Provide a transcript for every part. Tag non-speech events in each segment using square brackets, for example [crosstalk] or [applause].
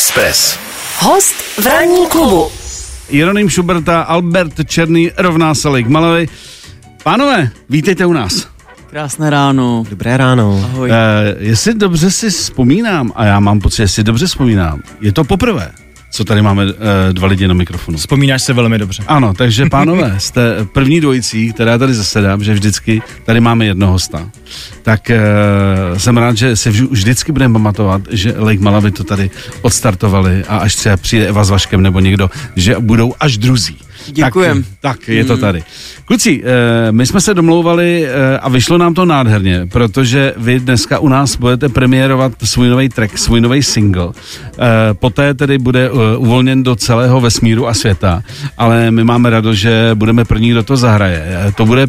Express. Host v ranní klubu. Jeroným Šuberta, Albert Černý rovná se Lake Malawi. Pánové, vítejte u nás. Krásné ráno. Dobré ráno. Ahoj. Uh, jestli dobře si vzpomínám, a já mám pocit, jestli dobře vzpomínám, je to poprvé, co tady máme uh, dva lidi na mikrofonu. Vzpomínáš se velmi dobře. Ano, takže [laughs] pánové, jste první dvojicí, která tady zasedám, že vždycky tady máme jednoho hosta. Tak uh, jsem rád, že se vždy, vždycky budeme pamatovat, že Lake Malawi to tady odstartovali a až třeba přijde Eva s Vaškem nebo někdo, že budou až druzí. Děkujem. Tak, tak je to tady. Kluci, eh, my jsme se domlouvali eh, a vyšlo nám to nádherně, protože vy dneska u nás budete premiérovat svůj nový track, svůj nový single. Eh, Poté tedy bude eh, uvolněn do celého vesmíru a světa, ale my máme radost, že budeme první, kdo to zahraje. Eh, To bude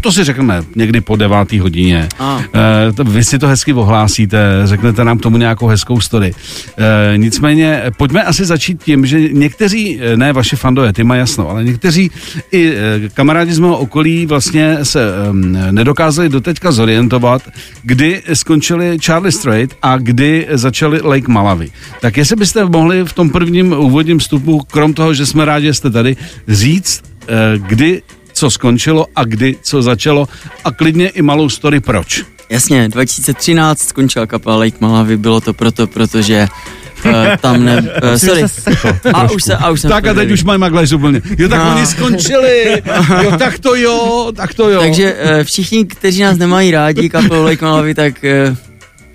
to si řekneme někdy po devátý hodině. A. E, to, vy si to hezky ohlásíte, řeknete nám k tomu nějakou hezkou story. E, nicméně, pojďme asi začít tím, že někteří, eh, ne vaši fandové, ty mají jasno, ale někteří i kamarádi z mého okolí vlastně se e, nedokázali doteďka zorientovat, kdy skončili Charlie Strait a kdy začali Lake Malawi. Tak jestli byste mohli v tom prvním úvodním vstupu, krom toho, že jsme rádi, že jste tady, říct, kdy co skončilo a kdy co začalo a klidně i malou story proč. Jasně, 2013 skončila kapela Lake Malawi, bylo to proto, protože uh, tam ne... [laughs] Uh, sorry. A už se, a už jsem Tak a teď už mají maglaž úplně. Jo, tak No. oni skončili. Jo, tak to jo, tak to jo. Takže uh, všichni, kteří nás nemají rádi, kapelu Lake Malawi, tak uh,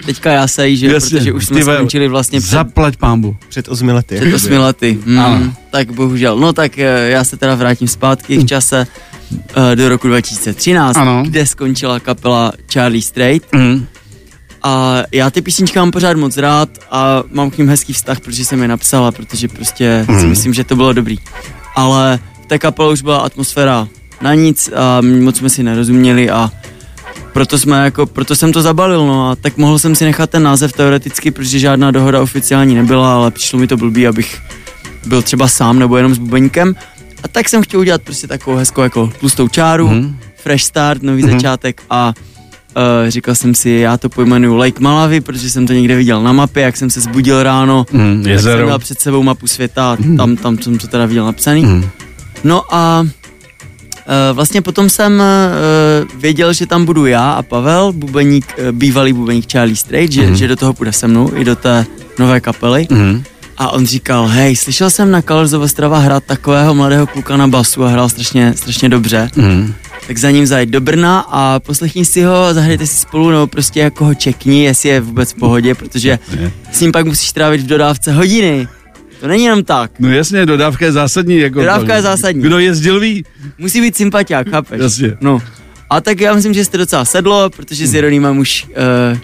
teďka jásají, že Jasně, protože už jsme skončili vlastně před, Zaplať pámbu. Před osmi lety. před osmi lety. Ano. Mm, tak bohužel. No tak uh, já se teda vrátím zpátky v čase do roku 2013, Ano. kde skončila kapela Charlie Strait. Mm. A já ty písničky mám pořád moc rád a mám k ním hezký vztah, protože jsem je napsala, protože prostě Mhm. si myslím, že to bylo dobrý. Ale v té kapele už byla atmosféra na nic a moc jsme si nerozuměli a proto, jsme jako, proto jsem to zabalil, no a tak mohl jsem si nechat ten název teoreticky, protože žádná dohoda oficiální nebyla, ale přišlo mi to blbý, abych byl třeba sám nebo jenom s bubeníkem. A tak jsem chtěl udělat prostě takovou hezkou jako tlustou čáru, Mhm. fresh start, nový začátek a uh, říkal jsem si, já to pojmenuju Lake Malawi, protože jsem to někde viděl na mapě, jak jsem se zbudil ráno, Mm, tak jsem měl před sebou mapu světa a tam, tam jsem to teda viděl napsaný. Mm. No a uh, vlastně potom jsem uh, věděl, že tam budu já a Pavel, bubeník, uh, bývalý bubeník Charlie Strait, že, že do toho půjde se mnou i do té nové kapely. Mm. A on říkal, hej, slyšel jsem na Colors of Ostrava hrát takového mladého kluka na basu a hrál strašně, strašně dobře. Mm. Tak za ním zajít do Brna a poslechni si ho, zahrajte si spolu, nebo prostě jako ho čekni, jestli je vůbec v pohodě, protože s ním pak musíš trávit v dodávce hodiny. To není jenom tak. No jasně, dodávka je zásadní. Jako Dodávka je zásadní. Kdo jezdil ví? Musí být sympatiák, chápeš? Jasně. No. A tak já myslím, že jste docela sedlo, protože s Jeronýmem už, uh,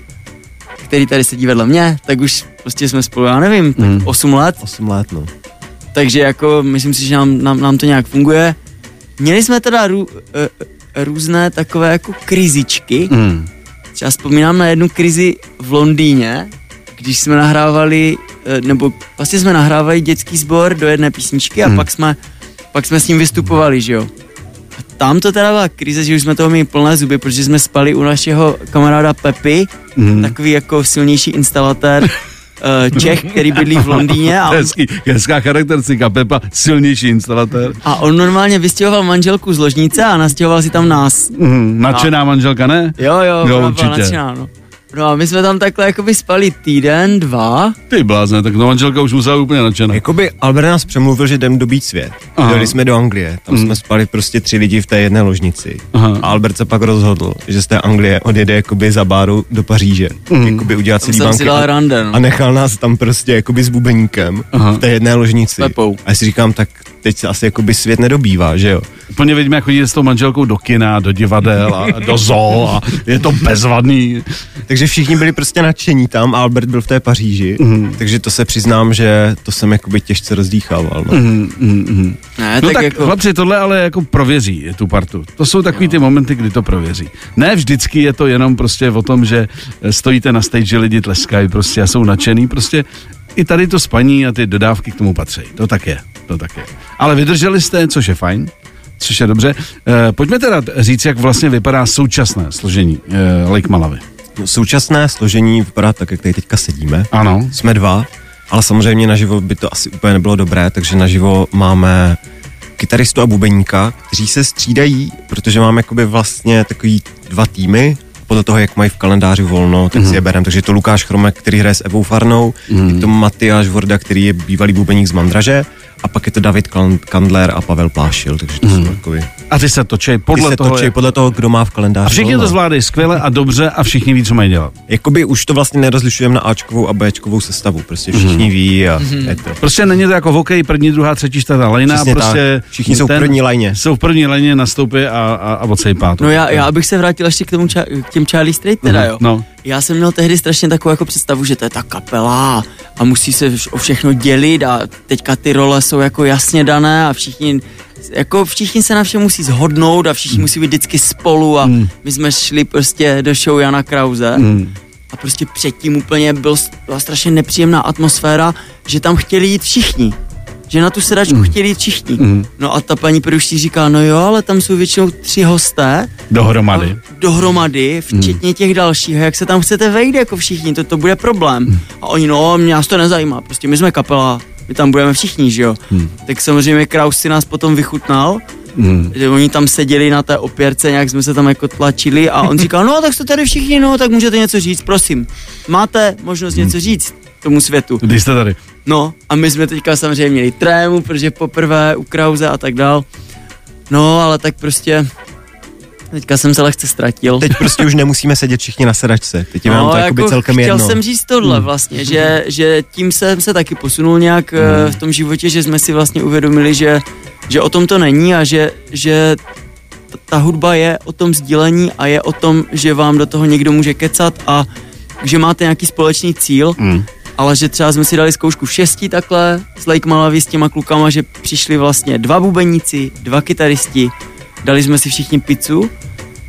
který tady sedí vedle mě, tak už prostě jsme spolu, já nevím, tak Hmm. 8 let. Osm let, no. Takže jako myslím si, že nám, nám, nám to nějak funguje. Měli jsme teda rů, uh, různé takové jako krizičky. Mm. Třeba vzpomínám na jednu krizi v Londýně, když jsme nahrávali, eh, nebo vlastně jsme nahrávali dětský sbor do jedné písničky a Hmm. pak jsme, pak jsme s ním vystupovali, že jo. A tam to teda byla krize, že už jsme toho měli plné zuby, protože jsme spali u našeho kamaráda Pepy, Mm. takový jako silnější instalatér [laughs] eh, Čech, který bydlí v Londýně a on, Hezký, hezká charakteristika. Pepa, silnější instalatér. a on normálně vystěhoval manželku z ložnice a nastěhoval si tam nás. Mm. Nadšená manželka, ne? Jo, jo, Jo, určitě. nadšená, no. No a my jsme tam takhle jakoby spali týden, dva, Ty blázne, tak no manželka už musela úplně nadšená. Jakoby Albert nás přemluvil, že jdem dobít svět. Aha. Jeli jsme do Anglie, tam jsme spali prostě tři lidi v té jedné ložnici. Aha. A Albert se pak rozhodl, že z té Anglie odjede jakoby za báru do Paříže. Jakoby udělat celý banky. A, rande, no. a nechal nás tam prostě jakoby s bubeníkem Aha. v té jedné ložnici. Pepou. A já si říkám, tak teď se asi jakoby svět nedobývá, že jo? Úplně vidíme, jak chodí s tou manželkou do kina, do divadel a do zoo a je to bezvadný. Takže všichni byli prostě nadšení tam a Albert byl v té Paříži, Mhm. takže to se přiznám, že to jsem jakoby těžce rozdýchával. No. Mm, mm, mm. Ne, No tak, tak, jako, chlapci, tohle ale jako prověří tu partu. To jsou takový ty momenty, kdy to prověří. Ne vždycky je to jenom prostě o tom, že stojíte na stage, že lidi tleskají prostě a jsou nadšený. Prostě i tady to spaní a ty dodávky k tomu patří. To tak je. To tak je. Ale vydrželi jste, což je fajn. Což je dobře. E, pojďme teda říct, jak vlastně vypadá současné složení e, Lake Malawi. No, Současné složení vypadá tak, jak tady teďka sedíme. Ano. Jsme dva. ale samozřejmě naživo by to asi úplně nebylo dobré, takže naživo máme kytaristu a bubeníka, kteří se střídají, protože máme jakoby vlastně takový dva týmy, podle toho, jak mají v kalendáři volno, tak mm-hmm. si je berem. Takže je to Lukáš Chromek, který hraje s Evou Farnou, mm-hmm. je to Matyáš Vorda, který je bývalý bubeník z Mandraže a pak je to David Kandler a Pavel Plášil, takže to mm. jsou takový. A ty se točí podle ty se toho. jak- podle toho, kdo má v kalendáři A všichni volno. to zvládají skvěle a dobře a všichni ví, co mají dělat. Jakoby už to vlastně nerozlišujeme na Ačkovou a Bčkovou sestavu, prostě všichni Mhm. ví a je to. Prostě není to jako v hokeji, první, druhá, třetí, čtvrtá lejna. Přesně prostě tak. Všichni jsou v první lajně. Jsou v první lajně, nastoupí a, a, a odsejpá to. No já, já bych se vrátil ještě k tomu ča- k těm Charlie Straight teda, jo. No. Já jsem měl tehdy strašně takovou jako představu, že to je ta kapela a musí se o všechno dělit a teďka ty role jsou jako jasně dané a všichni jako všichni se na všem musí zhodnout a všichni musí být vždycky spolu a my jsme šli prostě do show Jana Krause Mm. a prostě předtím úplně byl, byla strašně nepříjemná atmosféra, že tam chtěli jít všichni. Že na tu sedačku chtěli jít všichni. Mm. No a ta paní produčí říká, no jo, ale tam jsou většinou tři hosté Dohromady. dohromady, včetně těch dalších, a jak se tam chcete vejít jako všichni, to, to bude problém. A oni, no, mě nás to nezajímá, prostě my jsme kapela, my tam budeme všichni, že jo. Tak samozřejmě Kraus si nás potom vychutnal, Mm. že oni tam seděli na té opěrce, nějak jsme se tam jako tlačili a on říkal, no tak jste tady všichni, no tak můžete něco říct, prosím. Máte možnost něco říct tomu světu. Když jste tady. No a my jsme teďka samozřejmě měli trému, protože poprvé u Krause a tak dál. No ale tak prostě teďka jsem se lehce ztratil. Teď prostě už nemusíme sedět všichni na sedačce. Teď je nám to jakoby celkem No, chtěl jedno. jsem říct tohle vlastně, že, že tím jsem se taky posunul nějak hmm. v tom životě, že jsme si vlastně uvědomili, že, že o tom to není a že, že ta hudba je o tom sdílení a je o tom, že vám do toho někdo může kecat a že máte nějaký společný cíl, Mm. Ale že třeba jsme si dali zkoušku v šesti takhle s Lake Malawi s těma klukama, že přišli vlastně dva bubeníci, dva kytaristi, dali jsme si všichni pizzu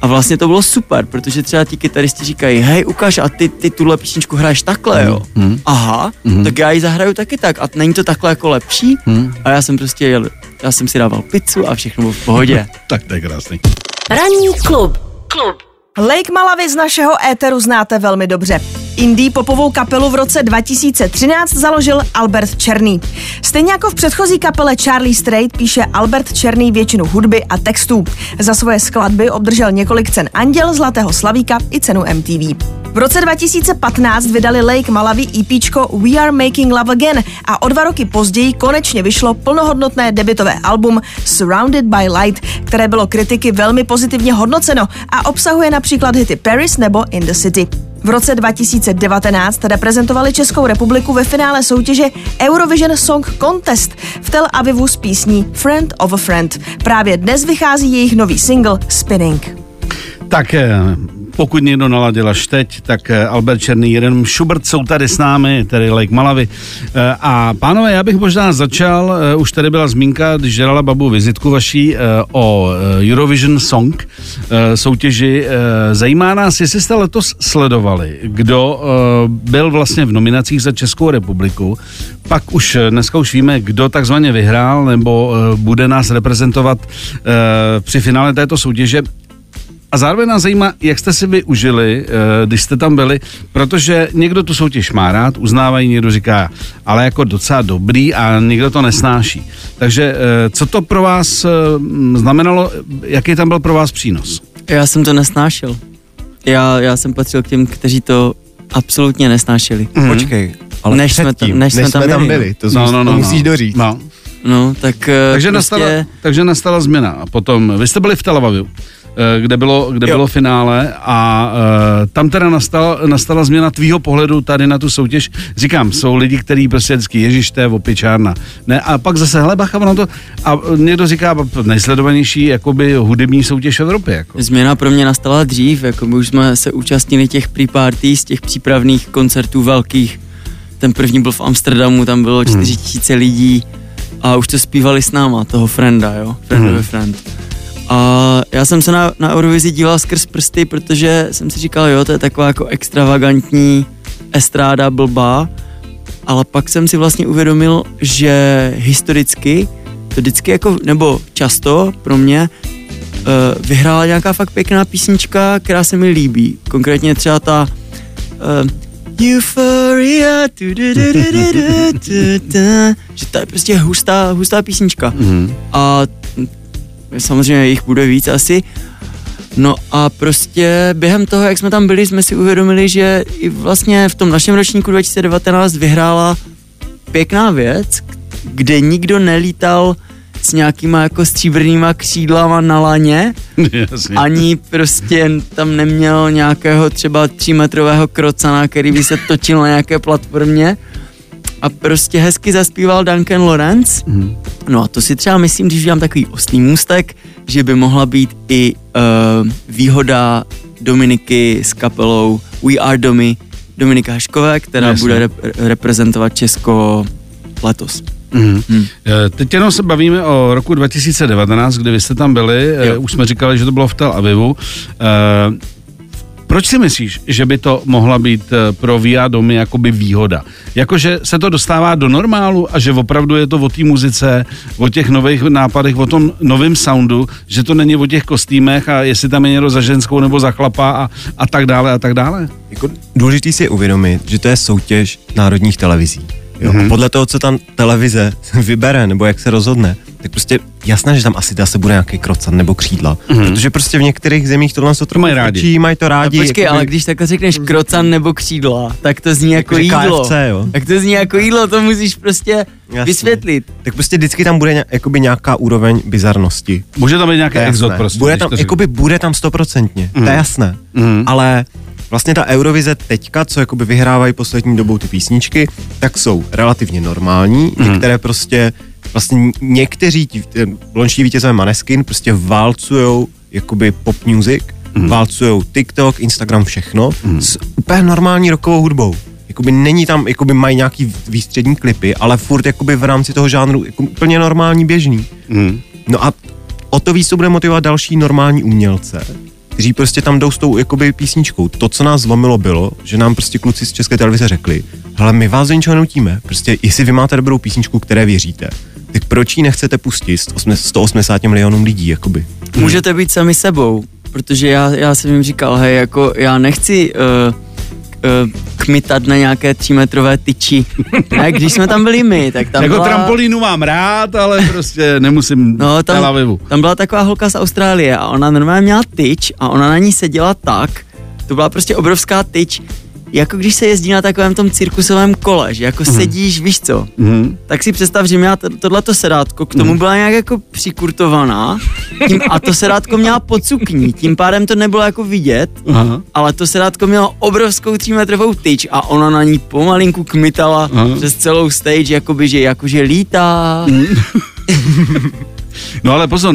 a vlastně to bylo super, protože třeba ti kytaristi říkají, hej ukáž a ty, ty tuhle písničku hraješ takhle jo. Mm. Aha, Mhm. tak já ji zahraju taky tak a není to takhle jako lepší? Mm. A já jsem prostě jel, já jsem si dával pizzu a všechno bylo v pohodě. [laughs] Tak to je krásný. Ranní klub. Klub. Lake Malawi z našeho éteru znáte velmi dobře. Indie popovou kapelu v roce 2013 založil Albert Černý. Stejně jako v předchozí kapele Charlie Strait píše Albert Černý většinu hudby a textů. Za svoje skladby obdržel několik cen Anděl, Zlatého slavíka i cenu MTV. V roce 2015 vydali Lake Malawi EPčko We Are Making Love Again a o dva roky později konečně vyšlo plnohodnotné debitové album Surrounded by Light, které bylo kritiky velmi pozitivně hodnoceno a obsahuje například hity Paris nebo In the City. V roce 2019 reprezentovali Českou republiku ve finále soutěže Eurovision Song Contest v Tel Avivu s písní Friend of a Friend. Právě dnes vychází jejich nový single Spinning. Tak eh, pokud někdo naladil až teď, tak eh, Albert Černý, jeden Schubert jsou tady s námi, tedy Lake Malavy. Eh, A pánové, já bych možná začal, eh, už tady byla zmínka, když dělala babu vizitku vaší o Eurovision Song soutěži. Zajímá nás, jestli jste letos sledovali, kdo byl vlastně v nominacích za Českou republiku. Pak už dneska už víme, kdo takzvaně vyhrál nebo bude nás reprezentovat při finále této soutěže. A zároveň nás zajímá, jak jste si vy užili, eh, když jste tam byli, protože někdo tu soutěž má rád, uznávají, někdo říká, ale jako docela dobrý a někdo to nesnáší. Takže eh, co to pro vás eh, znamenalo, jaký tam byl pro vás přínos? Já jsem to nesnášel. Já, já jsem patřil k těm, kteří to absolutně nesnášeli. Mhm. Počkej, ale Než jsme předtím, tam- než jsme tam byli, byli, to, no, no, to musíš doříct. No. No, tak Takže, prostě... nastala, takže nastala změna. A potom, vy jste byli v Tel Avivu, kde bylo, kde Jo. bylo finále a uh, tam teda nastala, nastala změna tvýho pohledu tady na tu soutěž. Říkám, jsou lidi, kteří prostě vždycky, ježiš, to je opičárna. Ne, a pak zase, hele, bacha, ono to, a někdo říká, nejsledovanější jakoby hudební soutěž v Evropě. Jako. Změna pro mě nastala dřív, jako my už jsme se účastnili těch pre-party z těch přípravných koncertů velkých. Ten první byl v Amsterdamu, tam bylo 4 tisíce lidí a už to zpívali s náma, toho Frienda, jo, Friend of a Friend. A já jsem se na, na Eurovizi díval skrz prsty, protože jsem si říkal, jo, to je taková jako extravagantní estráda blbá, ale pak jsem si vlastně uvědomil, že historicky to vždycky jako, nebo často pro mě uh, vyhrála nějaká fakt pěkná písnička, která se mi líbí. Konkrétně třeba ta uh, Euphoria, že to je prostě hustá, hustá písnička. Mhm. A samozřejmě jich bude víc asi. No a prostě během toho, jak jsme tam byli, jsme si uvědomili, že i vlastně v tom našem ročníku 2019 vyhrála pěkná věc, kde nikdo nelítal s nějakýma jako stříbrnýma křídlama na laně, Jasně. ani prostě tam neměl nějakého třeba třímetrového krocana, který by se točil na nějaké platformě a prostě hezky zaspíval Duncan Lawrence. Mhm. No a to si třeba myslím, když udělám takový oslý můstek, že by mohla být i uh, výhoda Dominiky s kapelou We Are Domy, Dominika Haškové, která Jasně. bude rep- reprezentovat Česko letos. Hmm. Eh, Teď jenom se bavíme o roku 2019, kdy vy jste tam byli, eh, Jo. už jsme říkali, že to bylo v Tel Avivu. Proč si myslíš, že by to mohla být eh, pro VIA domy jakoby výhoda? Jakože se to dostává do normálu a že opravdu je to o té muzice, o těch nových nápadech, o tom novém soundu, že to není o těch kostýmech a jestli tam je někdo za ženskou nebo za chlapa a, a tak dále a tak dále? Jako důležitý si je uvědomit, že to je soutěž národních televizí. Jo? Mhm. A podle toho, co tam televize [laughs] vybere, nebo jak se rozhodne, tak prostě jasné, že tam asi zase bude nějaký krocan nebo křídla. Protože prostě v některých zemích tohle se to mají rádi. Učí, mají to No rádi. počkej, jakoby- ale když takhle řekneš krocan nebo křídla, tak to zní jako Jakože jídlo. KFC, jo. Tak to zní jako jídlo, to musíš prostě Jasně. vysvětlit. tak prostě vždycky tam bude ně- jakoby nějaká úroveň bizarnosti. Může tam být nějaký exot prostě. bude tam, jakoby bude tam stoprocentně, to je jasné. Mhm. Ale vlastně ta Eurovize teďka, co jakoby vyhrávají poslední dobou ty písničky, tak jsou relativně normální, Mhm. některé prostě vlastně někteří, ten loňští vítězové Maneskin prostě válcujou jakoby pop music, Mhm. válcujou TikTok, Instagram, všechno s úplně normální rockovou hudbou. Jakoby není tam, jakoby mají nějaký výstřední klipy, ale furt jakoby v rámci toho žánru jako úplně normální, běžný. Mhm. No a o to víc to bude motivovat další normální umělce, kteří prostě tam jdou s tou jakoby písničkou. To, co nás zlomilo, bylo, že nám prostě kluci z České televize řekli, hele, my vás do ničeho nutíme, prostě jestli vy máte dobrou písničku, které věříte, tak proč ji nechcete pustit 180 milionům lidí, jakoby. Můžete být sami sebou, protože já, já jsem jim říkal, hej, jako já nechci uh, uh, kmitat na nějaké třímetrové tyči. [laughs] Ne, když jsme tam byli my, tak tam jako byla... trampolínu mám rád, ale prostě nemusím No, no, tam, Tel tam byla taková holka z Austrálie a ona normálně měla tyč a ona na ní seděla tak, to byla prostě obrovská tyč, jako když se jezdí na takovém tom cirkusovém kole, že jako sedíš, víš co, Mhm. tak si představ, že měla to- tohleto sedátko, k tomu byla nějak jako přikurtovaná tím, a to sedátko měla pod sukní, tím pádem to nebylo jako vidět, Aha. ale to sedátko mělo obrovskou třímetrovou tyč a ona na ní pomalinku kmitala Aha. přes celou stage, jakoby, že jakože lítá. [laughs] No ale pozor,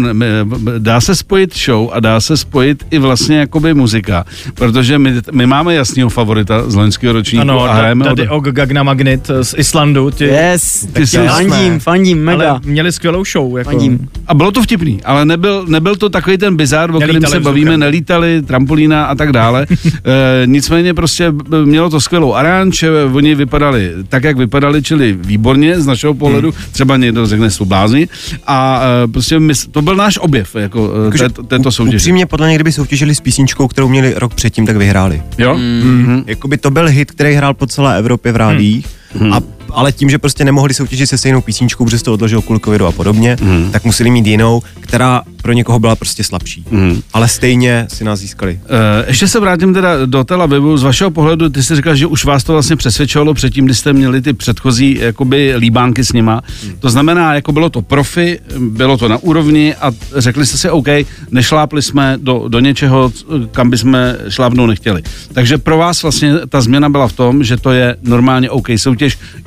dá se spojit show a dá se spojit i vlastně jakoby muzika, protože my, my máme jasného favorita z loňského ročníku Ano, a da, hrajeme Daddy do- Og Gagna Magnet z Islandu. Ti, Yes, Ty jsi- fandím, fandím, mega. Ale měli skvělou show. Jako. Fandím. A bylo to vtipný, ale nebyl, nebyl to takový ten bizar, o kterém se vzduchem. bavíme, nelítali, trampolína a tak dále. [laughs] e, nicméně prostě mělo to skvělou aranž, e, oni vypadali tak, jak vypadali, čili výborně z našeho pohledu, třeba někdo řekne jsou blázni. A e, prostě my, to byl náš objev jako, e, Jakože této, této soutěže. Upřímně, podle mě, kdyby soutěžili s písničkou, kterou měli rok předtím, tak vyhráli. Jo? Mm. Jakoby to byl hit, který hrál po celé Evropě v rádiích, Hmm. A, ale tím, že prostě nemohli soutěžit se stejnou písničkou, protože to odložilo kvůli covidu a podobně, Hmm. tak museli mít jinou, která pro někoho byla prostě slabší. Hmm. Ale stejně si nás získali. Eh, Ještě se vrátím teda do Tel Avivu. Z vašeho pohledu, ty jsi říkal, že už vás to vlastně přesvědčovalo předtím, když jste měli ty předchozí jakoby líbánky s nima. To znamená, jako bylo to profi, bylo to na úrovni a řekli jste si, OK, nešlápli jsme do, do něčeho, kam bychom šlápnout nechtěli. Takže pro vás vlastně ta změna byla v tom, že to je normálně OK soutěž,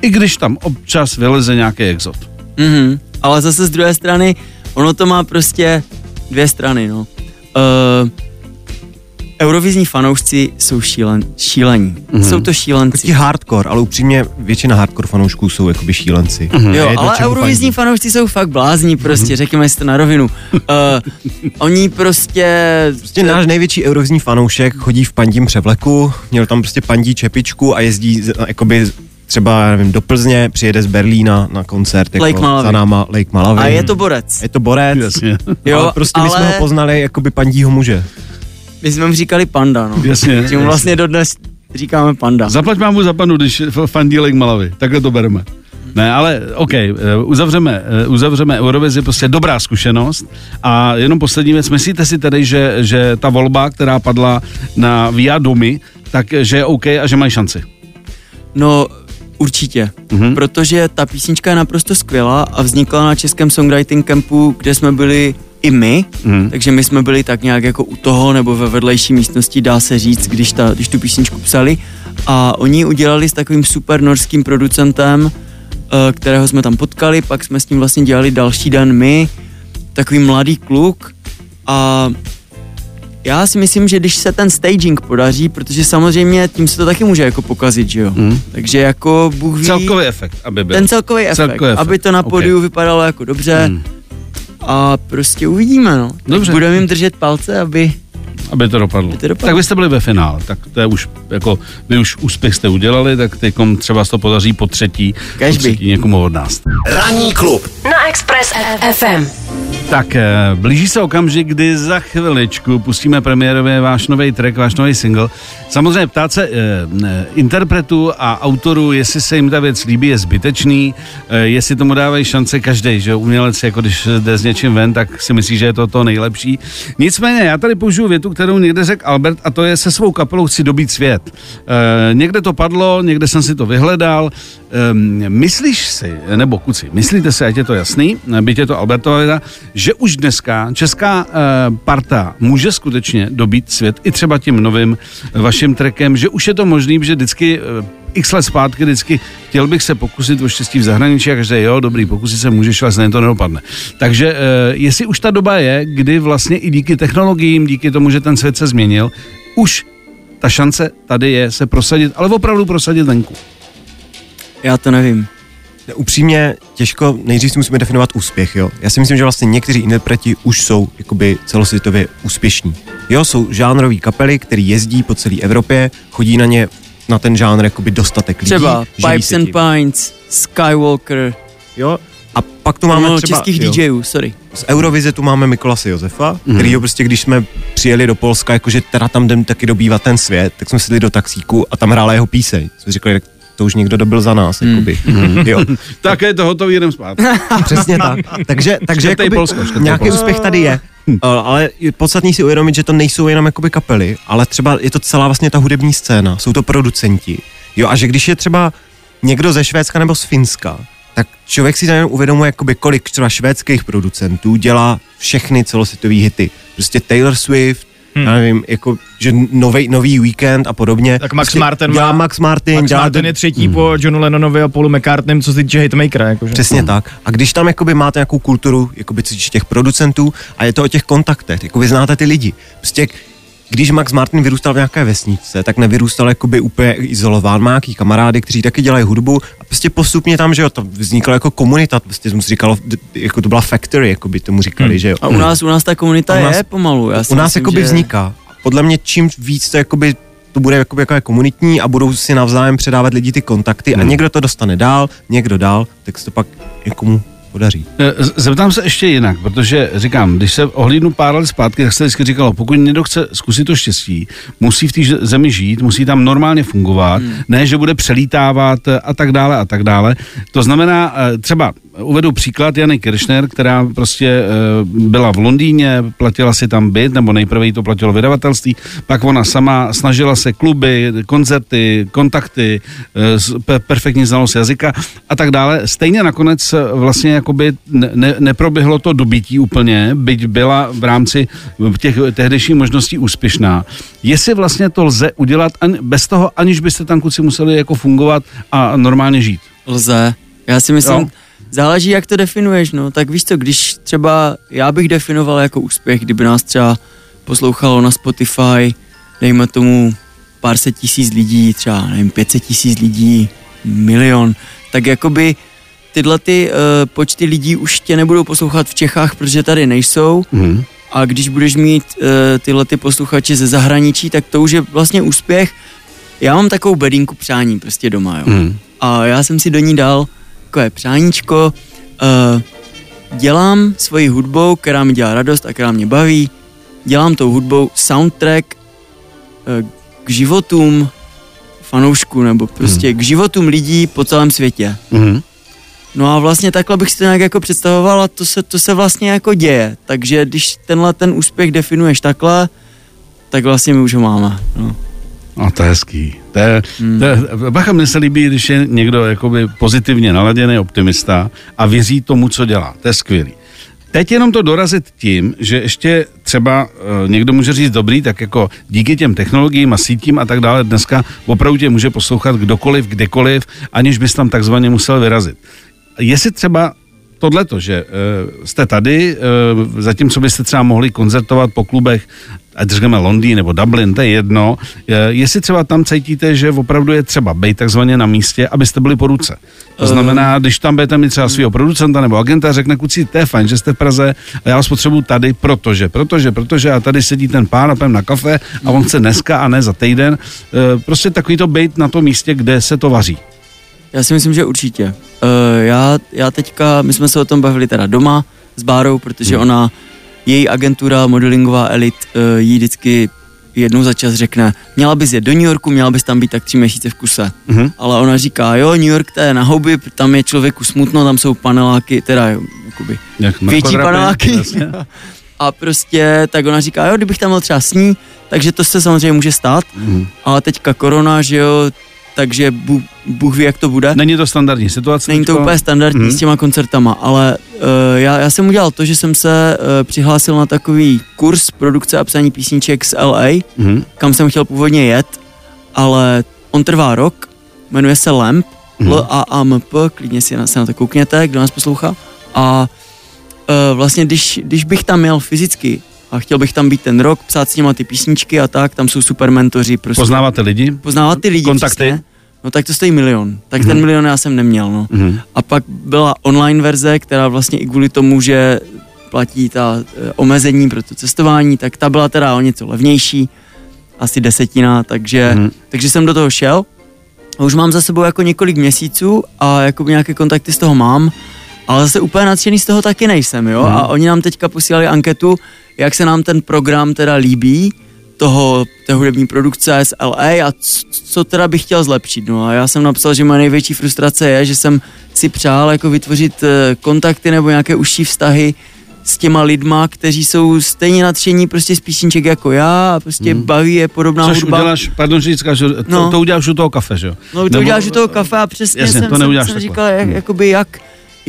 i když tam občas vyleze nějaký exot. Mhm. Ale zase z druhé strany, ono to má prostě dvě strany, no. Uh, Eurovizní fanoušci jsou šílen, šílení. Mhm. Jsou to šílenci. hardcore, ale upřímně většina hardcore fanoušků jsou jakoby šílenci. Mhm. Je Jo, ale eurovizní fandí. fanoušci jsou fakt blázní, prostě, řekněme si to na rovinu. Uh, oni prostě... Prostě náš největší eurovizní fanoušek chodí v pandím převleku, měl tam prostě pandí čepičku a jezdí jakoby třeba, já nevím, do Plzně, přijede z Berlína na koncert jako Lake Malawi. za náma Lake Malawi. A je to borec. je to borec, Jasně. Jo, ale prostě my jsme ale- ho poznali jakoby pandího muže. My jsme mu říkali panda, no. Jasně, mu jasně. vlastně dodnes říkáme panda. Zaplať mámu za panu, když f- fandílek Malavy. Takhle to bereme. Ne, ale OK, eh, uzavřeme, eh, uzavřeme Eurovizi, prostě dobrá zkušenost. A jenom poslední věc, myslíte si tedy, že, že ta volba, která padla na Via Domy, tak že je OK a že mají šanci? No, určitě, Mhm. protože ta písnička je naprosto skvělá a vznikla na českém songwriting campu, kde jsme byli i my, Mhm. takže my jsme byli tak nějak jako u toho nebo ve vedlejší místnosti, dá se říct, když, ta, když tu písničku psali a oni ji udělali s takovým super norským producentem, eh, kterého jsme tam potkali, pak jsme s ním vlastně dělali další den my, takový mladý kluk a já si myslím, že když se ten staging podaří, protože samozřejmě tím se to taky může jako pokazit, že jo. Mhm. Takže jako Bůh ví, Celkový efekt, aby byl. ten celkový efekt, Celkový efekt, aby to na podiu vypadalo jako dobře Mhm. a prostě uvidíme, no. Tak Dobře. Budeme jim držet palce, aby Aby to dopadlo. to dopadlo. Tak vy jste byli ve finále, tak to je už, jako, vy už úspěch jste udělali, tak teďkom třeba se to podaří po třetí, po Kežby. třetí někomu od nás. Ranní klub na Express FM. Tak eh, blíží se okamžik, kdy za chviličku pustíme premiérově váš nový track, váš nový single. Samozřejmě ptát se eh, eh, interpretů a autorů, jestli se jim ta věc líbí, je zbytečný, eh, jestli tomu dávají šance každý, že umělec, jako když jde s něčím ven, tak si myslí, že je to to nejlepší. Nicméně, já tady použiju větu, kterou někde řekl Albert, a to je se svou kapelou chci dobít svět. Eh, někde to padlo, někde jsem si to vyhledal. Eh, myslíš si, nebo kuci, myslíte si, ať je to jasný, byť je to Albertova že už dneska česká eh, parta může skutečně dobít svět i třeba tím novým vaším trekem, že už je to možný, že vždycky eh, x let zpátky vždycky chtěl bych se pokusit o štěstí v zahraničí a každý, jo, dobrý, pokusit se můžeš, ale to nedopadne. Takže eh, jestli už ta doba je, kdy vlastně i díky technologiím, díky tomu, že ten svět se změnil, už ta šance tady je se prosadit, ale opravdu prosadit venku. Já to nevím. Upřímně těžko, nejdřív si musíme definovat úspěch, jo. Já si myslím, že vlastně někteří interpreti už jsou jakoby celosvětově úspěšní. Jo, jsou žánrový kapely, který jezdí po celé Evropě, chodí na ně na ten žánr jakoby dostatek lidí. Třeba Pipes and. Pines, Skywalker, Jo, a pak tu máme no, třeba českých jo, DJů, sorry. z Eurovize tu máme Mikolase Josefa, mm. který prostě, když jsme přijeli do Polska, jakože teda tam jdem taky dobývat ten svět, tak jsme sedli do taxíku a tam hrála jeho píseň. Jsme říkali, tak to už někdo dobil za nás, mm. jakoby. [laughs] Jo. Tak je to hotový, jdem spát. [laughs] Přesně tak. Takže, [laughs] takže jakoby, Polsko, nějaký Polsko. úspěch tady je. Uh, ale je podstatný si uvědomit, že to nejsou jenom jakoby kapely, ale třeba je to celá vlastně ta hudební scéna, jsou to producenti. Jo, a že když je třeba někdo ze Švédska nebo z Finska, tak člověk si jenom uvědomuje, jakoby kolik třeba švédských producentů dělá všechny celosvětové hity. Prostě Taylor Swift, hmm. já nevím, jako, že nový, nový weekend a podobně. Tak Max prostě Martin dělá má- Max Martin, Max dělá Martin je třetí po Johnu Lennonovi a Paulu McCartneym, co se týče hitmakera. Jakože. Přesně tak. A když tam jakoby máte nějakou kulturu jakoby co se týče těch producentů a je to o těch kontaktech, jako vy znáte ty lidi. Prostě když Max Martin vyrůstal v nějaké vesničce, tak nevyrůstal jakoby úplně izolován, má nějaký kamarády, kteří taky dělají hudbu a prostě postupně tam, že jo, to vzniklo jako komunita, prostě se říkalo, jako to byla factory, jako by tomu říkali, hmm. že jo. A u nás, u nás ta komunita A nás- je pomalu. Já si U nás myslím, jakoby že... vzniká. Podle mě čím víc to jakoby to bude jakoby jako komunitní a budou si navzájem předávat lidi ty kontakty Hmm. a někdo to dostane dál, někdo dál, tak se to pak někomu podaří. Eh, Zeptám se ještě jinak, protože říkám, když se ohlídnu pár let zpátky, tak se vždycky říkalo, pokud někdo chce zkusit to štěstí, musí v té zemi žít, musí tam normálně fungovat, hmm. ne, že bude přelítávat eh, a tak dále a tak dále. To znamená, eh, třeba uvedu příklad Jany Kiršner, která prostě eh, byla v Londýně, platila si tam byt, nebo nejprve jí to platilo vydavatelství, pak ona sama snažila se kluby, koncerty, kontakty, eh, perfektní znalost jazyka a tak dále. Stejně nakonec eh, vlastně jakoby ne, ne, neproběhlo to dobytí úplně, byť byla v rámci těch tehdejších možností úspěšná. Jestli vlastně to lze udělat ani, bez toho, aniž byste tam kluci museli jako fungovat a normálně žít. Lze. Já si myslím, Jo. Záleží, jak to definuješ, no. Tak víš co, když třeba já bych definoval jako úspěch, kdyby nás třeba poslouchalo na Spotify, dejme tomu pár set tisíc lidí, třeba nevím, 500 tisíc lidí, milion, tak jakoby tyhle ty uh, počty lidí už tě nebudou poslouchat v Čechách, protože tady nejsou Mhm. a když budeš mít uh, tyhle ty posluchače ze zahraničí, tak to už je vlastně úspěch. Já mám takovou bedínku přání prostě doma, jo. Mhm. A já jsem si do ní dal takové přáníčko, uh, dělám svoji hudbou, která mi dělá radost a která mě baví, dělám tou hudbou soundtrack uh, k životům fanoušků nebo prostě Hmm. k životům lidí po celém světě. Mhm. No a vlastně takhle bych si to nějak jako představoval a to se, to se vlastně jako děje. Takže když tenhle ten úspěch definuješ takhle, tak vlastně my už ho máme. No. No, to je hezký. To je, to je, bacha, mně se líbí, když je někdo jakoby pozitivně naladěný optimista a věří tomu, co dělá. To je skvělý. Teď jenom to dorazit tím, že ještě třeba e, někdo může říct dobrý, tak jako díky těm technologiím a sítím a tak dále dneska opravdu tě může poslouchat kdokoliv, kdekoliv, aniž bys tam takzvaně musel vyrazit. Jestli třeba tohleto, že uh, jste tady, uh, zatímco byste třeba mohli koncertovat po klubech, ať řekneme Londýn nebo Dublin, to je jedno, jestli třeba tam cítíte, že opravdu je třeba být takzvaně na místě, abyste byli po ruce. To znamená, když tam budete mít třeba svého producenta nebo agenta, řekne kuci, to je fajn, že jste v Praze a já vás potřebuju tady, protože, protože, protože a tady sedí ten pán a půjdeme na kafe a on chce dneska a ne za týden. Uh, prostě takový to být na tom místě, kde se to vaří. Já si myslím, že určitě. Uh, já, já teďka, my jsme se o tom bavili teda doma s Bárou, protože Hmm. ona, její agentura modelingová elit uh, jí vždycky jednou za čas řekne, měla bys jet do New Yorku, měla bys tam být tak tři měsíce v kuse. Mhm. Ale ona říká, jo, New York to je na hobby, tam je člověku smutno, tam jsou paneláky, teda jakoby Jak větší paneláky. jasně. A prostě tak ona říká, jo, kdybych tam byl třeba s ní, takže to se samozřejmě může stát, Mhm. ale teďka korona, že jo, takže Bůh, Bůh ví, jak to bude. Není to standardní situace. Není to teďko? úplně standardní Mhm. s těma koncertama, ale uh, já, já jsem udělal to, že jsem se uh, přihlásil na takový kurz produkce a psaní písniček z LA, Mhm. kam jsem chtěl původně jet, ale on trvá rok, jmenuje se LAMP, Mhm. L-A-A-M-P, klidně si na, se na to koukněte, kdo nás poslouchá. A uh, vlastně, když, když bych tam měl fyzicky a chtěl bych tam být ten rok, psát s nima ty písničky a tak, tam jsou super mentoři, prostě Poznáváte lidi? poznávat ty lidi. Kontakty? Přesně. No tak to stojí milion. Tak Mhm. ten milion já jsem neměl, no. Mhm. A pak byla online verze, která vlastně i kvůli tomu, že platí ta e, omezení pro to cestování, tak ta byla teda o něco levnější, asi desetina, takže, Mhm. takže jsem do toho šel. A už mám za sebou jako několik měsíců a jako nějaké kontakty z toho mám, ale zase úplně nadšený z toho taky nejsem, jo. Mhm. A oni nám teďka posílali anketu, jak se nám ten program teda líbí, toho, té hudební produkce z LA a c- co teda bych chtěl zlepšit. No a já jsem napsal, že moje největší frustrace je, že jsem si přál jako vytvořit eh, kontakty nebo nějaké užší vztahy s těma lidma, kteří jsou stejně nadšení prostě z písniček jako já a prostě Mhm. baví je podobná Což hudba. uděláš, pardon, že říkáš, že to, No. to uděláš u toho kafe, že jo? No to uděláš u toho kafe a přesně Jasně, jsem, to jsem, neuděláš jsem takhle. říkal, jak, Hmm. jakoby jak,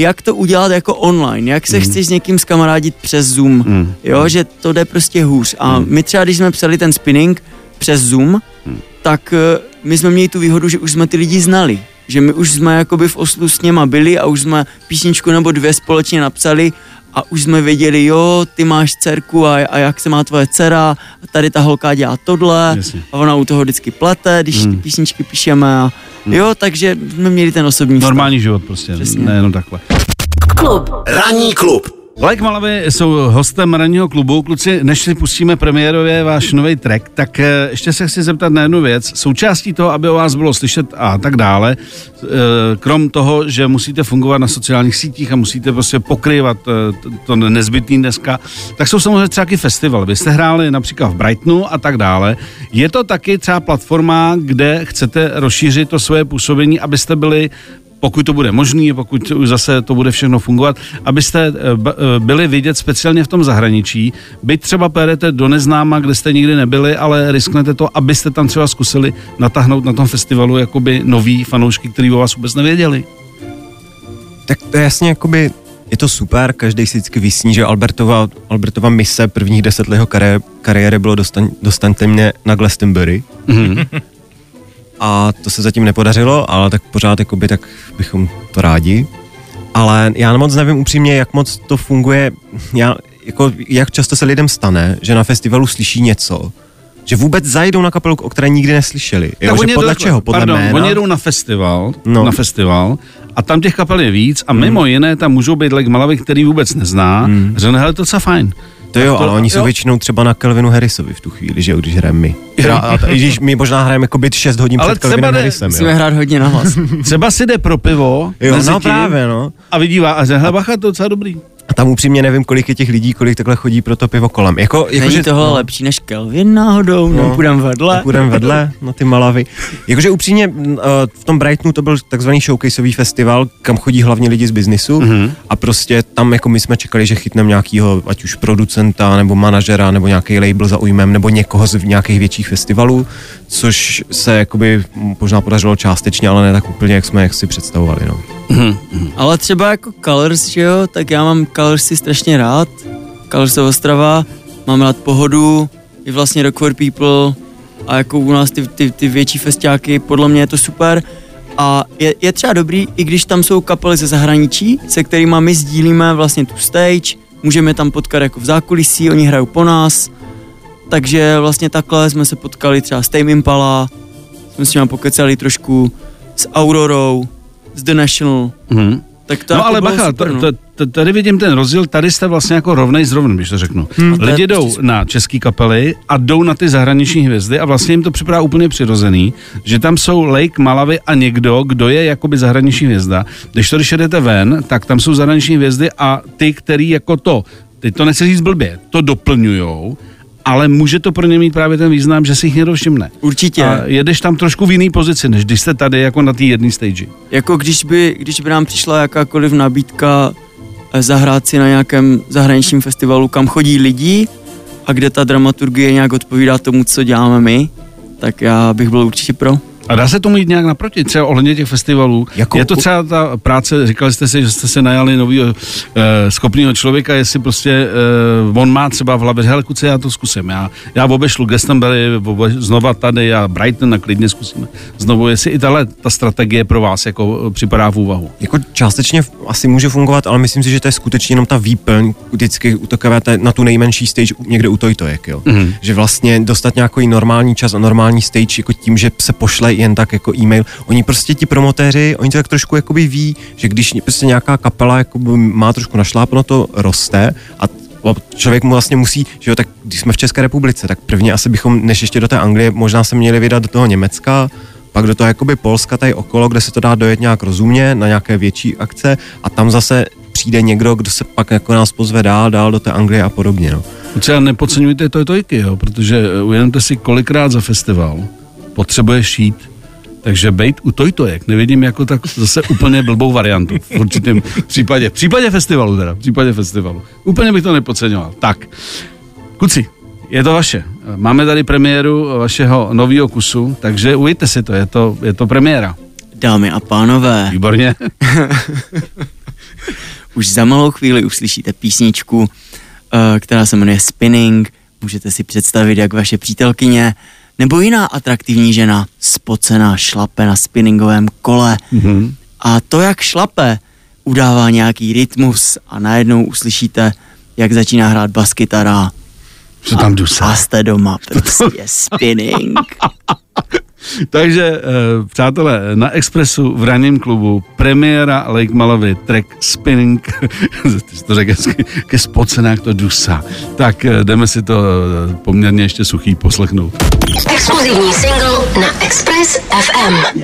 jak to udělat jako online, jak se Hmm. chceš s někým zkamarádit přes Zoom, Hmm. jo, že to jde prostě hůř. A Hmm. my třeba, když jsme psali ten spinning přes Zoom, Hmm. tak eh, my jsme měli tu výhodu, že už jsme ty lidi znali. Že my už jsme jakoby v Oslu s něma byli a už jsme písničku nebo dvě společně napsali a už jsme věděli, jo, ty máš dcerku a, a jak se má tvoje dcera, a tady ta holka dělá tohle Jasně. a ona u toho vždycky plete, když Hmm. ty písničky píšeme a Hmm. jo, takže jsme měli ten osobní vztah. Normální život prostě, Přesně. nejenom takhle. Klub. Ranní klub. Like Malavy jsou hostem ranního klubu. Kluci, než si pustíme premiérově váš nový track, tak eh, ještě se chci zeptat na jednu věc. Součástí toho, aby o vás bylo slyšet a tak dále, eh, krom toho, že musíte fungovat na sociálních sítích a musíte prostě pokrývat eh, to- nezbytný dneska, tak jsou samozřejmě třeba taky festivaly. Vy jste hráli například v Brightonu a tak dále. Je to taky třeba platforma, kde chcete rozšířit to svoje působení, abyste byli pokud to bude možný, pokud už zase to bude všechno fungovat, abyste eh, eh, byli vidět speciálně v tom zahraničí, byť třeba pojedete do neznáma, kde jste nikdy nebyli, ale risknete to, abyste tam třeba zkusili natáhnout na tom festivalu jakoby nový fanoušky, který o vás vůbec nevěděli. Tak to je jasně, jakoby, je to super, každý si vždycky vysní, že Albertova, Albertova mise prvních deset let jeho kariéry, bylo dostan, dostaňte mě na Glastonbury. Mhm. A to se zatím nepodařilo, ale tak pořád jakoby, tak bychom to rádi. Ale já moc nevím upřímně, jak moc to funguje, já, jako, jak často se lidem stane, že na festivalu slyší něco, že vůbec zajdou na kapelu, o které nikdy neslyšeli. Jo, že podle jdou- čeho? Podle pardon, jména? Oni jedou na festival, no. Na festival a tam těch kapel je víc a mimo jiné tam můžou být like Malavy, který vůbec nezná, a řekne, hele, to je docela fajn. To jo, to- ale oni jo. jsou většinou třeba na Kelvinu Harrisovi v tu chvíli, že jo, když hrajeme my. Teda, a t- i když my možná hrajeme jako byt 6 hodin Ale před Kelvinem Harrisem, Musíme jo. hrát hodně na hlas. [laughs] Třeba si jde pro pivo Jo, no tím právě, no. a vidí vás a hele, bacha, to je docela dobrý. A tam upřímně nevím, kolik je těch lidí, kolik takhle chodí pro to pivo kolem. Jako, jako Není že- tohle no. lepší než Kelvin náhodou, no, No. půjdem vedle. Půjdeme vedle na ty Malavy. Jakože upřímně eh, v tom Brightonu to byl takzvaný showcaseový festival, kam chodí hlavně lidi z biznisu mm-hmm. a prostě tam jako my jsme čekali, že chytneme nějakýho, ať už producenta nebo manažera nebo nějaký label zaujmem nebo někoho z nějakých větších festivalů, což se jakoby možná podařilo částečně, ale ne tak úplně, jak jsme jak si představovali. No. Ale třeba jako Colors, že jo, tak já mám Colors si strašně rád. Colors je Ostrava, mám rád pohodu, i vlastně Rock for People a jako u nás ty, ty, ty větší festiáky, podle mě je to super. A je, je třeba dobrý, i když tam jsou kapely ze zahraničí, se kterými my sdílíme vlastně tu stage, můžeme tam potkat jako v zákulisí, oni hrajou po nás, takže vlastně takhle jsme se potkali třeba s Tame Impala, jsme s nimi pokecali trošku s Aurorou, s The National, Mhm. tak to No jako ale bacha, super, no. tady vidím ten rozdíl, tady jste vlastně jako rovnej s rovným, když to řeknu. Hmm, Lidi jdou prostě- na český kapely a jdou na ty zahraniční hvězdy a vlastně jim to připadá úplně přirozený, že tam jsou Lake, Malavy a někdo, kdo je jakoby zahraniční hvězda. Když to, když jdete ven, tak tam jsou zahraniční hvězdy a ty, který jako to, teď to nechci říct blbě, to doplňujou, ale může to pro ně mít právě ten význam, že si jich někdo všimne. Určitě. A jedeš tam trošku v jiný pozici, než když jste tady jako na té jedné stage. Jako když by, když by nám přišla jakákoliv nabídka eh, zahrát si na nějakém zahraničním festivalu, kam chodí lidi a kde ta dramaturgie nějak odpovídá tomu, co děláme my, tak já bych byl určitě pro. A dá se tomu jít nějak naproti, třeba ohledně těch festivalů? Jako je to třeba ta práce, říkali jste si, že jste se najali nového uh, schopného člověka, jestli prostě uh, on má třeba v hlavě, hele kuce, já to zkusím, já, já obešlu Glastonbury, obe, znova tady a Brighton a klidně zkusíme znovu, jestli i tahle ta strategie pro vás jako eh, připadá v úvahu. Jako částečně asi může fungovat, ale myslím si, že to je skutečně jenom ta výplň vždycky u takové té, na tu nejmenší stage u- někde u Tojtojek, jo. Mhm. Mm-hmm. Že vlastně dostat nějaký normální čas a normální stage jako tím, že se pošle jen tak jako e-mail. Oni prostě ti promotéři, oni to tak trošku jakoby ví, že když prostě nějaká kapela jakoby má trošku našlápno, to roste a člověk mu vlastně musí, že jo, tak když jsme v České republice, tak prvně asi bychom, než ještě do té Anglie, možná se měli vydat do toho Německa, pak do toho jakoby Polska tady okolo, kde se to dá dojet nějak rozumně na nějaké větší akce a tam zase přijde někdo, kdo se pak jako nás pozve dál, dál do té Anglie a podobně, no. Třeba nepodceňujte to tojky, jo, protože eh, uvědomte si, kolikrát za festival potřebuješ jít, takže bejt u tojtojek nevidím jako tak zase úplně blbou variantu v určitém případě. V případě festivalu teda, v případě festivalu. Úplně bych to nepodceňoval. Tak, kuci, je to vaše. Máme tady premiéru vašeho nového kusu, takže ujďte si to, je to, je to premiéra. Dámy a pánové, Výborně. [laughs] už za malou chvíli uslyšíte písničku, eh, která se jmenuje Spinning. Můžete si představit, jak vaše přítelkyně nebo jiná atraktivní žena spocená šlape na spinningovém kole. Mhm. A to, jak šlape, udává nějaký rytmus a najednou uslyšíte, jak začíná hrát baskytara. Co tam dusa? A jste doma, [laughs] prostě spinning. [laughs] [laughs] Takže, eh, přátelé, na Expressu v ranním klubu premiéra Lake Malavy, track Spinning, [laughs] ty to řekl hezky, ke spocenák to dusa. Tak eh, jdeme si to eh, poměrně ještě suchý poslechnout. Exkluzivní single na Express FM.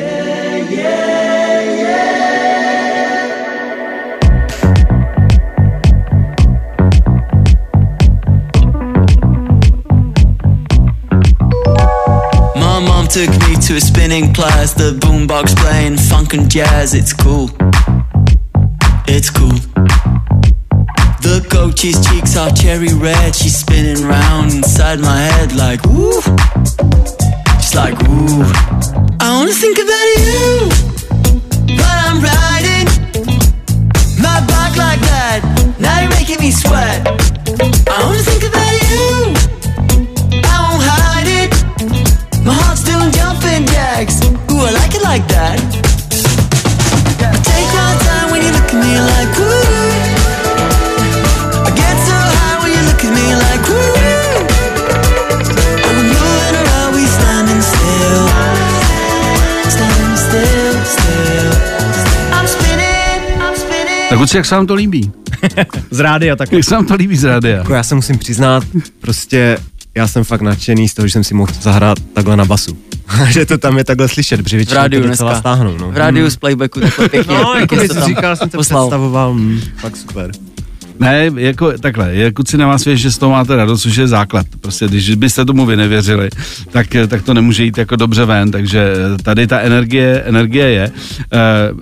My mom took me to a spinning class, the boombox playing funk and jazz. It's cool. It's cool. The coach's cheeks are cherry red. She's spinning round inside my head like woo. She's like woo. I wanna think about you kluci, jak se vám to líbí? [laughs] Z rádia tak. Jak se vám to líbí z rádia? Jako já se musím přiznat, prostě já jsem fakt nadšený z toho, že jsem si mohl zahrát takhle na basu. [laughs] že to tam je takhle slyšet, protože V většinou rádiu to docela stáhnou. No. V rádiu z playbacku takhle pěkně. No, jako pěkně by to si tam říkal, jsem to poslal. představoval, mm, fakt super. Ne, jako takhle, jako si na vás věř, že z toho máte radost, což je základ. Prostě, když byste tomu vy nevěřili, tak, tak to nemůže jít jako dobře ven, takže tady ta energie, energie je. E,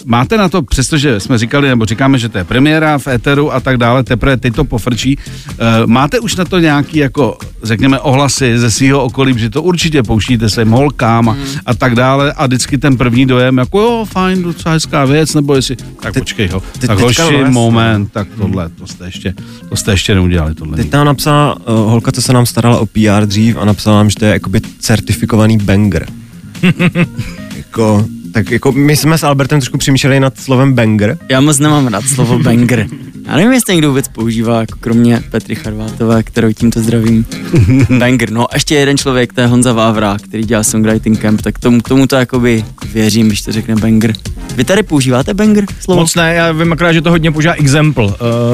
máte na to, přestože jsme říkali, nebo říkáme, že to je premiéra v Eteru a tak dále, teprve teď to pofrčí, e, máte už na to nějaký, jako, řekněme, ohlasy ze svého okolí, že to určitě pouštíte svým holkám a, Hmm. a tak dále a vždycky ten první dojem, jako jo, fajn, docela hezká věc, nebo jestli, tak počkej ho, tak hoši, no, jasně. moment, tak tohle, to jste ještě, to jste ještě neudělali, tohle. Teď nám napsala uh, holka, co se nám starala o PR dřív a napsala nám, že to je jakoby certifikovaný banger. [laughs] jako, tak jako my jsme s Albertem trošku přemýšleli nad slovem banger. Já moc nemám rád slovo banger. [laughs] Já nevím, jestli někdo vůbec používá, jako kromě Petry Charvátové, kterou tímto zdravím. [laughs] banger. No a ještě jeden člověk, to je Honza Vávra, který dělá songwriting camp, tak tomu, tomu to jakoby věřím, když to řekne banger. Vy tady používáte banger slovo? Moc ne, já vím akorát, že to hodně používá Example, uh,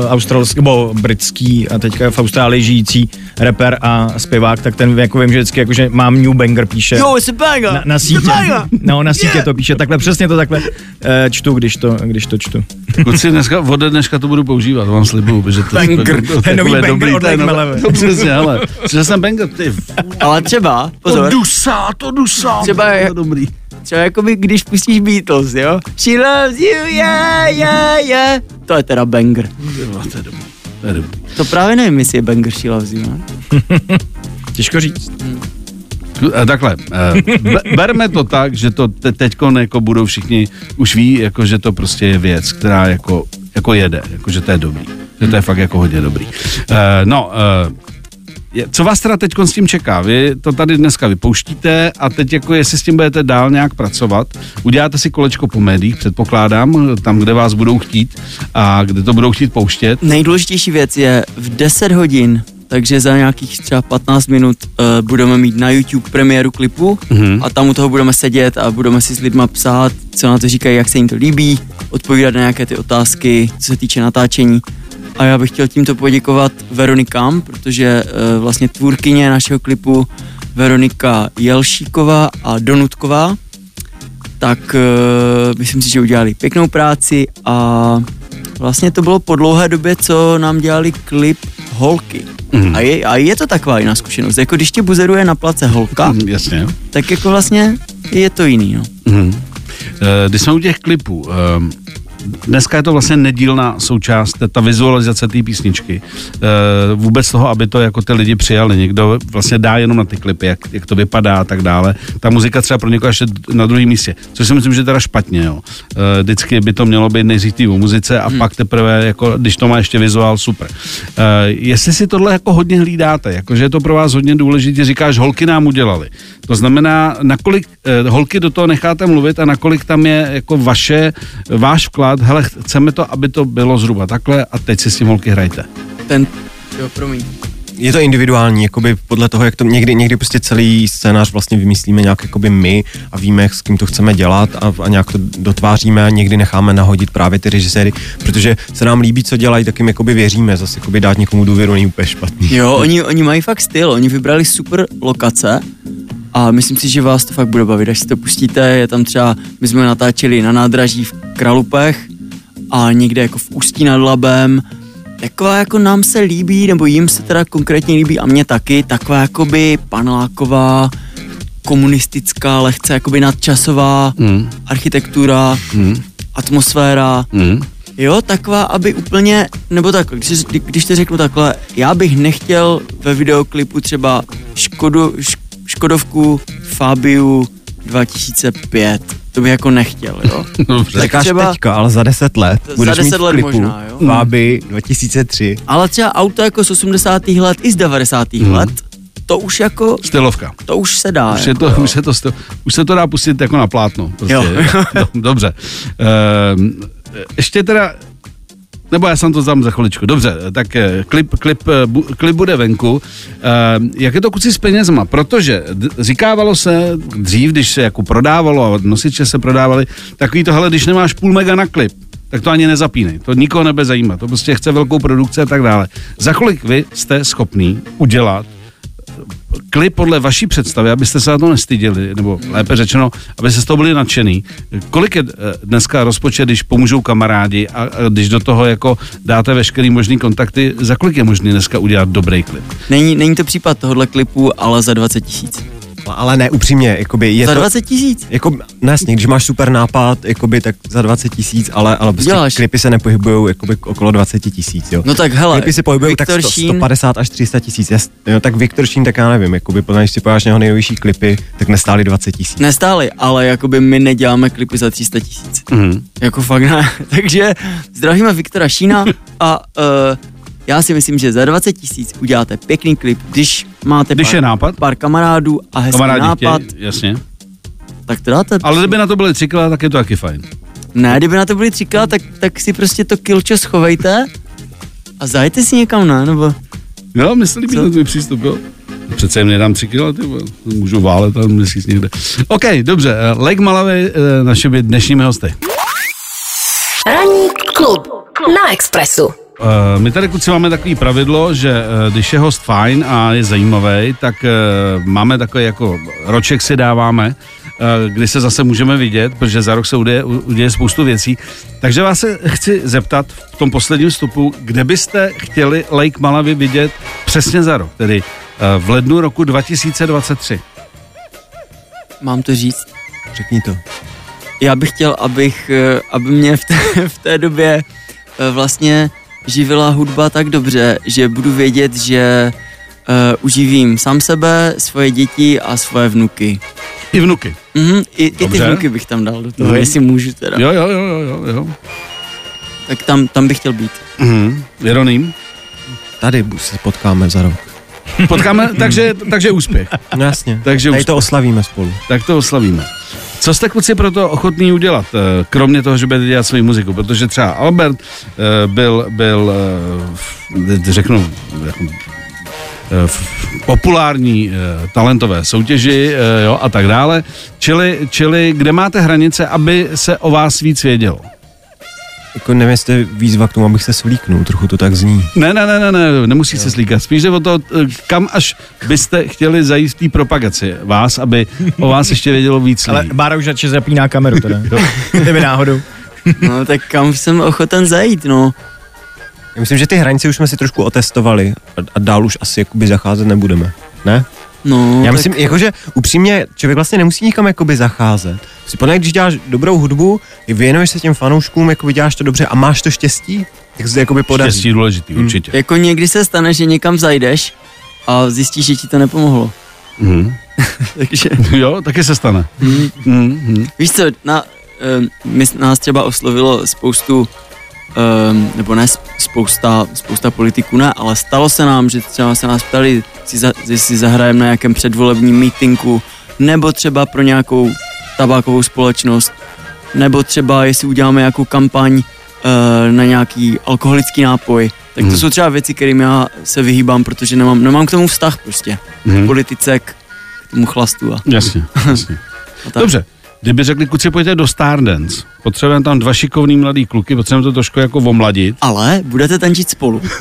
australský, nebo britský a teďka v Austrálii žijící rapper a zpěvák, tak ten jako vím, že vždycky jako, že mám new banger píše. Jo, it's a banger! na, na sítě. banger! [laughs] No, na sítě to píše takhle, přesně to takhle uh, čtu, když to, když to čtu. Kluci, dneska, ode dneška to budu používat, to vám slibuju, že to, Banger. to, to, To je nový banger dobrý, od to Melevy. To přesně, ale, že jsem banger, ty, Ale třeba, to pozor, dusá, to dusá, Třeba to je- je dobrý. třeba jakoby když pustíš Beatles, jo? She loves you, yeah, yeah, yeah. To je teda banger. Vole, To je dobrý, to je dobrý. To právě nevím, jestli je banger She loves you, ne? [laughs] Těžko říct. Eh, Takhle, eh, be- berme to tak, že to te- teďko jako budou všichni, už ví, jako, že to prostě je věc, která jako, jako jede, jako, že to je dobrý, že to je fakt jako hodně dobrý. Uh, no, uh, co vás teda teď s tím čeká? Vy to tady dneska vypouštíte a teď jako jestli s tím budete dál nějak pracovat, uděláte si kolečko po médiích, předpokládám, tam, kde vás budou chtít a kde to budou chtít pouštět. Nejdůležitější věc je v 10 hodin, takže za nějakých třeba 15 minut uh, budeme mít na YouTube premiéru klipu Mhm. a tam u toho budeme sedět a budeme si s lidma psát, co na to říkají, jak se jim to líbí, odpovídat na nějaké ty otázky, co se týče natáčení. A já bych chtěl tímto poděkovat Veronikám, protože uh, vlastně tvůrkyně našeho klipu Veronika Jelšíková a Donutková, tak uh, myslím si, že udělali pěknou práci a vlastně to bylo po dlouhé době, co nám dělali klip holky. Mhm. A, je, a je to taková jiná zkušenost. Jako když tě buzeruje na place holka, Mm, Jasně. tak jako vlastně je to jiný, no. Eh, Když jsme u těch klipů, ehm, dneska je to vlastně nedílná součást, ta- vizualizace té písničky. Eh, Vůbec toho, aby to jako ty lidi přijali. Někdo vlastně dá jenom na ty klipy, jak, jak to vypadá a tak dále. Ta muzika třeba pro někoho ještě na druhém místě, což si myslím, že teda špatně. Jo. Eh, Vždycky by to mělo být nejdřív o muzice a hmm. pak teprve, jako, když to má ještě vizuál, super. Eh, Jestli si tohle jako hodně hlídáte, jakože je to pro vás hodně důležité, říkáš, holky nám udělali. To znamená, nakolik holky do toho necháte mluvit a nakolik tam je jako vaše, váš vklad, hele, chceme to, aby to bylo zhruba takhle a teď si s tím holky hrajte. Ten, jo, promiň. Je to individuální, jakoby podle toho, jak to někdy, někdy prostě celý scénář vlastně vymyslíme nějak jakoby my a víme, s kým to chceme dělat a, a nějak to dotváříme a někdy necháme nahodit právě ty režiséry, protože se nám líbí, co dělají, tak jim jakoby věříme, zase jakoby dát někomu důvěru není úplně špatný. Jo, oni, oni mají fakt styl, oni vybrali super lokace a myslím si, že vás to fakt bude bavit, až si to pustíte, je tam třeba, my jsme natáčeli na nádraží v Kralupech a někde jako v Ústí nad Labem, taková jako nám se líbí, nebo jim se teda konkrétně líbí a mě taky, taková jakoby paneláková, komunistická, lehce jakoby nadčasová Hmm. architektura, Hmm. atmosféra, Hmm. Jo, taková, aby úplně, nebo tak, když, když to řeknu takhle, já bych nechtěl ve videoklipu třeba Škodu, Š, Škodovku Fabiu 2005. To bych jako nechtěl, jo. Dobře. [laughs] Tak Říkáš třeba- teďka, ale za deset let Za budeš 10 mít let klipu možná, jo. Faby 2003. Ale třeba auto jako z 80. let i z 90. Hmm. let, to už jako, Stylovka. to už se dá. Už, je jako, to, jo. už, se to, styl- už se to dá pustit jako na plátno. Prostě. Jo. [laughs] Do, dobře. Ehm, ještě teda nebo já jsem to tam za chviličku. Dobře, tak eh, klip, klip, eh, klip bude venku. Ehm, jak je to kuci s penězma? Protože říkávalo se dřív, když se jako prodávalo a nosiče se prodávali, takový to, hele, když nemáš půl mega na klip, tak to ani nezapínej. To nikoho nebe zajímá. To prostě chce velkou produkci a tak dále. Za kolik vy jste schopný udělat klip podle vaší představy, abyste se na to nestyděli, nebo lépe řečeno, aby se z toho byli nadšený. Kolik je eh, dneska rozpočet, když pomůžou kamarádi a, a když do toho jako dáte veškerý možný kontakty, za kolik je možný dneska udělat dobrý klip? Není, není to případ tohohle klipu, ale za 20 tisíc. Ale ne, upřímně, jakoby je Za to... 20 tisíc? Jako, no jasně, když máš super nápad, jakoby, tak za 20 tisíc, ale, ale prostě Děláš. klipy se nepohybují jakoby okolo 20 tisíc, jo. No tak hele, klipy se pohybují tak Viktor 100, Šín- 150 až 300 tisíc. Jo, tak Viktor Šín, tak já nevím, jakoby, podle když si pojáš jeho nejnovější klipy, tak nestály 20 tisíc. Nestáli, ale jakoby my neděláme klipy za 300 tisíc. Mhm. Jako fakt ne. [laughs] Takže zdravíme Viktora Šína a uh, já si myslím, že za 20 tisíc uděláte pěkný klip, když máte Když pár, je nápad. pár kamarádů a hezký Kamarádi nápad, chtějí, jasně. tak to dáte. Ale kdyby na to byly třikrát, tak je to taky fajn. Ne, kdyby na to byli třikrát, tak, tak si prostě to kilčo schovejte a zajďte si někam, ne? Nebo Jo, se líbí Co? ten tvůj přístup, jo. Přece jim nedám tři kila, ty můžu válet tam měsíc někde. OK, dobře, eh, Lake Malavy, eh, našimi dnešními hosty. Ranní klub na Expressu. Uh, my tady kluci máme takový pravidlo, že uh, když je host fajn a je zajímavý, tak uh, máme takový jako roček si dáváme, kdy se zase můžeme vidět, protože za rok se uděje, uděje spoustu věcí. Takže vás se chci zeptat v tom posledním vstupu, kde byste chtěli Lake Malavy vidět přesně za rok, tedy v lednu roku 2023. mám to říct? Řekni to. Já bych chtěl, abych, eh, aby mě v té, v té době eh, vlastně živila hudba tak dobře, že budu vědět, že uh, uživím sám sebe, svoje děti a svoje vnuky. I vnuky. Mhm, i, I ty vnuky bych tam dal do toho, Mhm. jestli můžu teda. Jo, jo, jo, jo, jo. Tak tam, tam bych chtěl být. Mhm. Jeroným. Tady se potkáme za rok. Potkáme, takže, takže úspěch. No [laughs] jasně. Takže Tady úspěch. to oslavíme spolu. tak to oslavíme. Co jste kluci pro to ochotní udělat, eh, kromě toho, že budete dělat svoji muziku? Protože třeba Albert eh, byl, byl eh, řeknu, jako, v populární eh, talentové soutěži jo, a tak dále. Čili, čili kde máte hranice, aby se o vás víc vědělo? Jako nevím, jestli výzva k tomu, abych se svlíknul, trochu to tak zní. Ne, ne, ne, ne, ne nemusí se slíkat. Spíš o to, eh, kam až byste chtěli zajít v té propagaci vás, aby o vás ještě vědělo víc Ale. Bára už radši zapíná kameru teda. [laughs] Kdyby náhodou. No tak kam jsem ochoten zajít, no. Já myslím, že ty hranice už jsme si trošku otestovali a, a dál už asi jakoby zacházet nebudeme. Ne? No, Já tak myslím, jakože upřímně člověk vlastně nemusí nikam jakoby zacházet. Si podle, když děláš dobrou hudbu, věnuješ se těm fanouškům, jakoby děláš to dobře a máš to štěstí, tak se to jakoby podaří. Štěstí důležitý, určitě. Jako někdy se stane, že někam zajdeš a zjistíš, že ti to nepomohlo. Mhm. [laughs] Takže Jo, taky se stane. Mm-hmm. víš co, na, um, my, nás třeba oslovilo spoustu, nebo ne spousta, spousta politiků, ne, ale stalo se nám, že třeba se nás ptali, si jestli zahrajeme na nějakém předvolebním mítinku, nebo třeba pro nějakou tabákovou společnost, nebo třeba jestli uděláme nějakou kampaň uh, na nějaký alkoholický nápoj. Tak to Hmm. jsou třeba věci, kterým já se vyhýbám, protože nemám, nemám k tomu vztah prostě. Mhm. K politice, k, k tomu chlastu a, Jasně, [laughs] jasně. a tak. Dobře, kdyby řekli, kluci, pojďte do Stardance. Potřebujeme tam dva šikovný mladý kluky, potřebujeme to trošku jako omladit. [laughs] Ale budete tančit spolu. [laughs]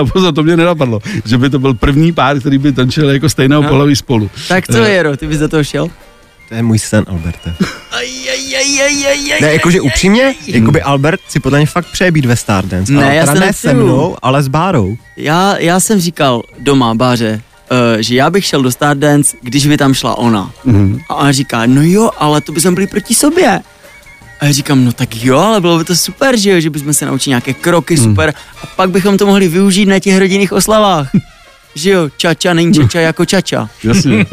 A pozor, to mě nenapadlo, že by to byl první pár, který by tančil jako stejného No. pohlaví spolu. Tak co, Eh. Jero, ty bys za toho šel? To je můj sen, Alberte. [laughs] Aj, aj, aj, aj, aj, aj, Ne, jakože upřímně, jakoby Albert si podle mě fakt přeje být ve Stardance. Ne, ale já se ne se mnou, ale s Bárou. Já, já jsem říkal doma Báře, že já bych šel do Stardance, když by tam šla ona. Mhm. A ona říká, no jo, ale to bychom byli proti sobě. A já říkám, no tak jo, ale bylo by to super, že jo, že bychom se naučili nějaké kroky, super, a pak bychom to mohli využít na těch rodinných oslavách. [laughs] že jo, čača není čača jako čača. Jasně.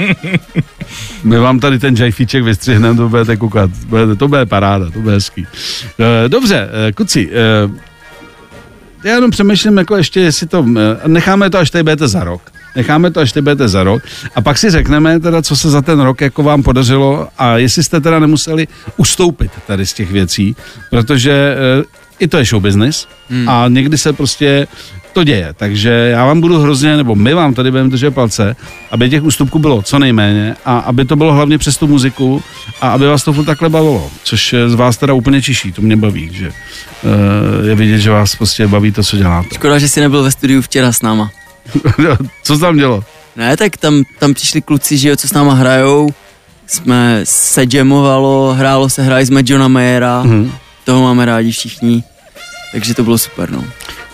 My vám tady ten jajfíček vystřihneme, to budete koukat. Budete, to bude paráda, to bude hezký. Eh, Dobře, eh, kuci, eh, já jenom přemýšlím, jako ještě, jestli to, eh, necháme to, až tady budete za rok. Necháme to, až tady budete za rok a pak si řekneme teda, co se za ten rok jako vám podařilo a jestli jste teda nemuseli ustoupit tady z těch věcí, protože eh, i to je show business hmm. a někdy se prostě to děje, takže já vám budu hrozně, nebo my vám tady budeme držet palce, aby těch ústupků bylo co nejméně a aby to bylo hlavně přes tu muziku a aby vás to furt takhle bavilo, což eh, z vás teda úplně čiší, to mě baví, že uh, je vidět, že vás prostě baví to, co děláte. Škoda, že jsi nebyl ve studiu včera s náma. [laughs] Co jsi tam dělo? Ne, tak tam, tam přišli kluci, že jo, co s náma hrajou, jsme se jamovalo, hrálo se, hráli jsme Johna Mayera, Mhm. toho máme rádi všichni, takže to bylo super, no.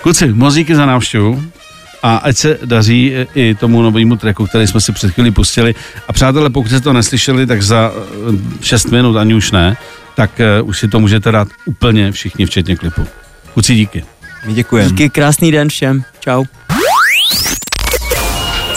Kluci, moc díky za návštěvu a ať se daří i tomu novému tracku, který jsme si před chvílí pustili. A přátelé, pokud jste to neslyšeli, tak za 6 minut, ani už ne, tak uh, už si to můžete dát úplně všichni, včetně klipu. Kluci, díky. My děkujeme. Díky, krásný den všem, čau.